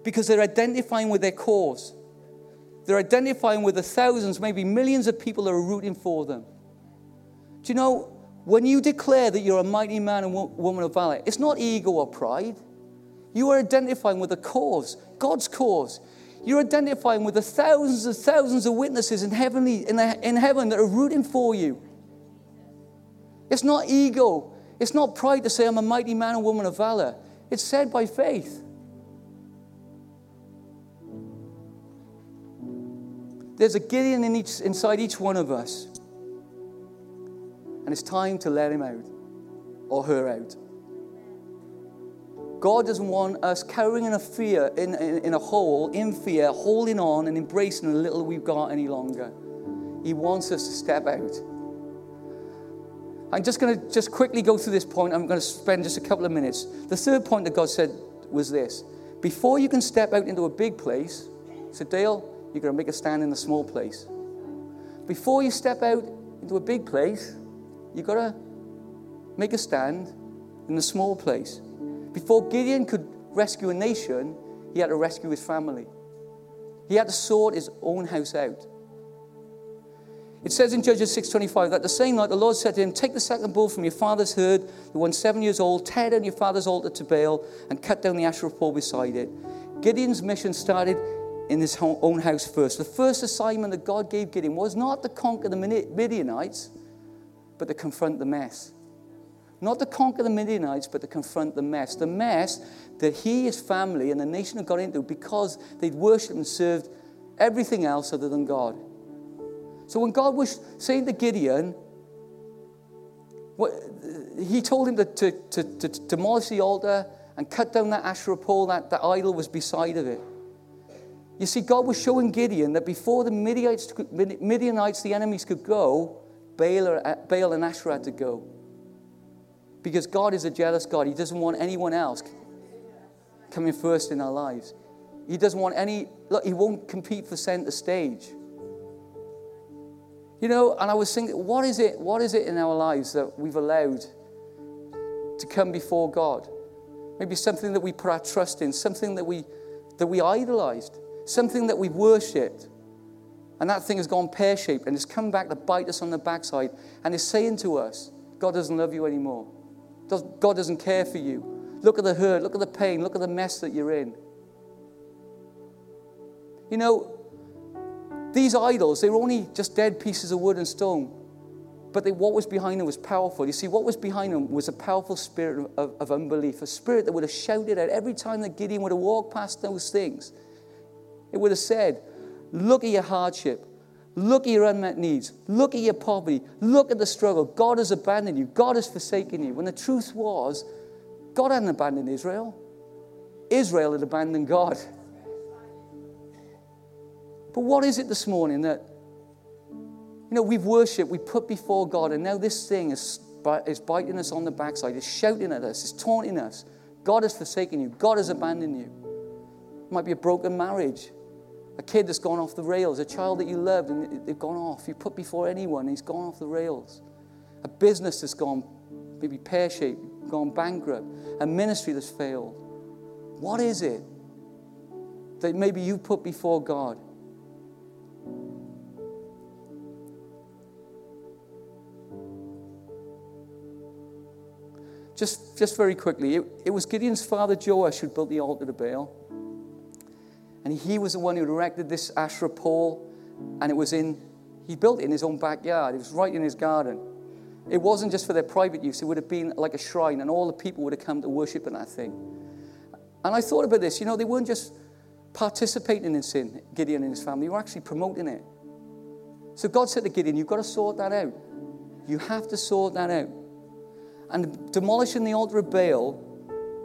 Because they're identifying with their cause. They're identifying with the thousands, maybe millions of people that are rooting for them. Do you know, when you declare that you're a mighty man and woman of valor, it's not ego or pride. You are identifying with a cause, God's cause. You're identifying with the thousands and thousands of witnesses in, heavenly, in, the, in heaven that are rooting for you. It's not ego. It's not pride to say, I'm a mighty man and woman of valor. It's said by faith. There's a Gideon in each, inside each one of us. And it's time to let him out or her out. God doesn't want us cowering in a fear, in, in, in, a hole, in fear, holding on and embracing the little we've got any longer. He wants us to step out. I'm just going to just quickly go through this point. I'm going to spend just a couple of minutes. The third point that God said was this Before you can step out into a big place, said, Dale, you're going to make a stand in a small place. Before you step out into a big place, you've got to make a stand in a small place. Before Gideon could rescue a nation, he had to rescue his family. He had to sort his own house out. It says in Judges 6.25 that the same night the Lord said to him, Take the second bull from your father's herd, the one seven years old, tear down your father's altar to Baal, and cut down the Asherah pole beside it. Gideon's mission started in his own house first. The first assignment that God gave Gideon was not to conquer the Midianites, but to confront the mess. Not to conquer the Midianites, but to confront the mess. The mess that he, his family, and the nation had got into because they'd worshipped and served everything else other than God. So when God was saying to Gideon, what, he told him to, to, to, to, demolish the altar and cut down that Asherah pole, that, idol was beside of it. You see, God was showing Gideon that before the Midianites, Midianites the enemies, could go, Baal, uh, Baal and Asherah had to go. Because God is a jealous God. He doesn't want anyone else coming first in our lives. He doesn't want any, look, he won't compete for center stage. You know, and I was thinking, what is it, what is it in our lives that we've allowed to come before God? Maybe something that we put our trust in, something that we, that we idolized, something that we worshipped. And that thing has gone pear shaped and it's come back to bite us on the backside and is saying to us, God doesn't love you anymore. God doesn't care for you. Look at the hurt, look at the pain, look at the mess that you're in. You know, these idols, they were only just dead pieces of wood and stone. But they, what was behind them was powerful. You see, what was behind them was a powerful spirit of, of unbelief, a spirit that would have shouted out every time that Gideon would have walked past those things. It would have said, Look at your hardship. Look at your unmet needs. Look at your poverty. Look at the struggle. God has abandoned you. God has forsaken you. When the truth was, God hadn't abandoned Israel, Israel had abandoned God. But what is it this morning that, you know, we've worshipped, we put before God, and now this thing is, is biting us on the backside, is shouting at us, is taunting us. God has forsaken you, God has abandoned you. It might be a broken marriage, a kid that's gone off the rails, a child that you loved and they've gone off. You put before anyone, he's gone off the rails. A business that's gone maybe pear shaped, gone bankrupt, a ministry that's failed. What is it that maybe you put before God? Just, just very quickly, it, it was Gideon's father Joash who built the altar to Baal. And he was the one who erected this Asherah pole. And it was in, he built it in his own backyard. It was right in his garden. It wasn't just for their private use, it would have been like a shrine, and all the people would have come to worship in that thing. And I thought about this you know, they weren't just participating in sin, Gideon and his family, they were actually promoting it. So God said to Gideon, You've got to sort that out. You have to sort that out. And demolishing the altar of Baal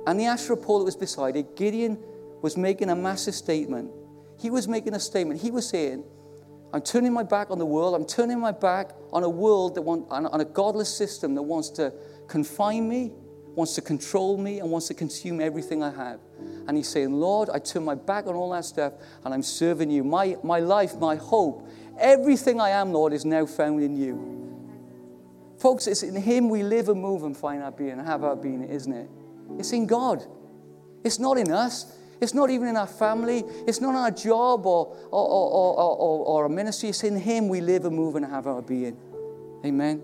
and the Asherah pole that was beside it, Gideon was making a massive statement. He was making a statement. He was saying, I'm turning my back on the world. I'm turning my back on a world that wants, on, a godless system that wants to confine me, wants to control me, and wants to consume everything I have. And he's saying, Lord, I turn my back on all that stuff and I'm serving you. My, my life, my hope, everything I am, Lord, is now found in you. Folks, it's in Him we live and move and find our being and have our being, isn't it? It's in God. It's not in us. It's not even in our family. It's not our job or, or, or, or, or, ministry. It's in Him we live and move and have our being. Amen.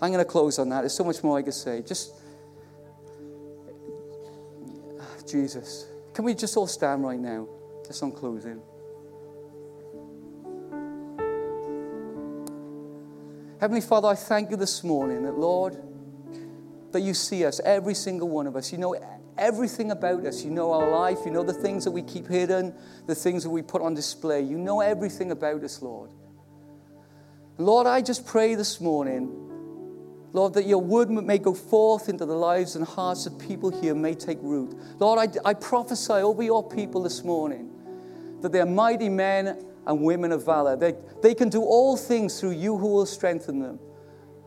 I'm going to close on that. There's so much more I could say. Just, Jesus. Can we just all stand right now? Just on closing. Heavenly Father, I thank you this morning that, Lord, that you see us, every single one of us. You know everything about us. You know our life. You know the things that we keep hidden, the things that we put on display. You know everything about us, Lord. Lord, I just pray this morning, Lord, that your word may go forth into the lives and hearts of people here, may take root. Lord, I, I prophesy over your people this morning that they're mighty men and women of valor. They, they can do all things through you who will strengthen them.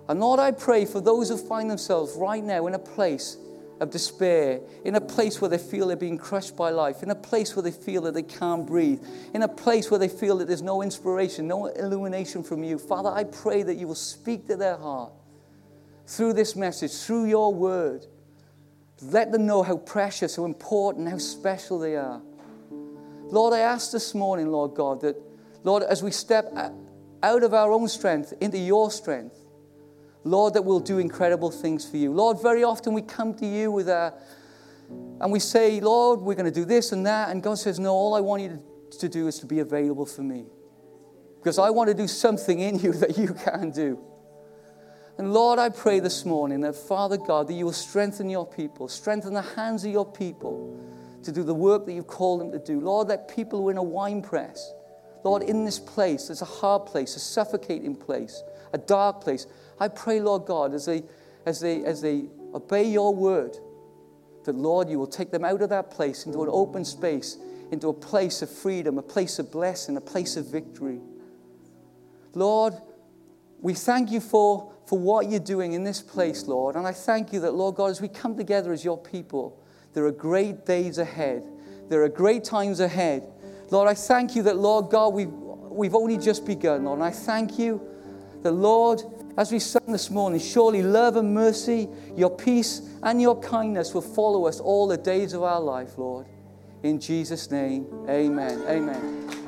And Lord, I pray for those who find themselves right now in a place of despair, in a place where they feel they're being crushed by life, in a place where they feel that they can't breathe, in a place where they feel that there's no inspiration, no illumination from you. Father, I pray that you will speak to their heart through this message, through your word. Let them know how precious, how important, how special they are. Lord, I ask this morning, Lord God, that, Lord, as we step out of our own strength into your strength, Lord, that we'll do incredible things for you. Lord, very often we come to you with a, and we say, Lord, we're going to do this and that. And God says, No, all I want you to, do is to be available for me. Because I want to do something in you that you can't do. And Lord, I pray this morning that, Father God, that you will strengthen your people, strengthen the hands of your people to do the work that you've called them to do. Lord, that people who are in a wine press, Lord, in this place, it's a hard place, a suffocating place, a dark place. I pray, Lord God, as they, as they, as they obey your word, that, Lord, you will take them out of that place into an open space, into a place of freedom, a place of blessing, a place of victory. Lord, we thank you for, for what you're doing in this place, Lord. And I thank you that, Lord God, as we come together as your people, there are great days ahead. There are great times ahead. Lord, I thank you that, Lord God, we've, we've only just begun, Lord. And I thank you that, Lord, as we sang this morning, surely love and mercy, your peace and your kindness will follow us all the days of our life, Lord. In Jesus' name, amen. Amen.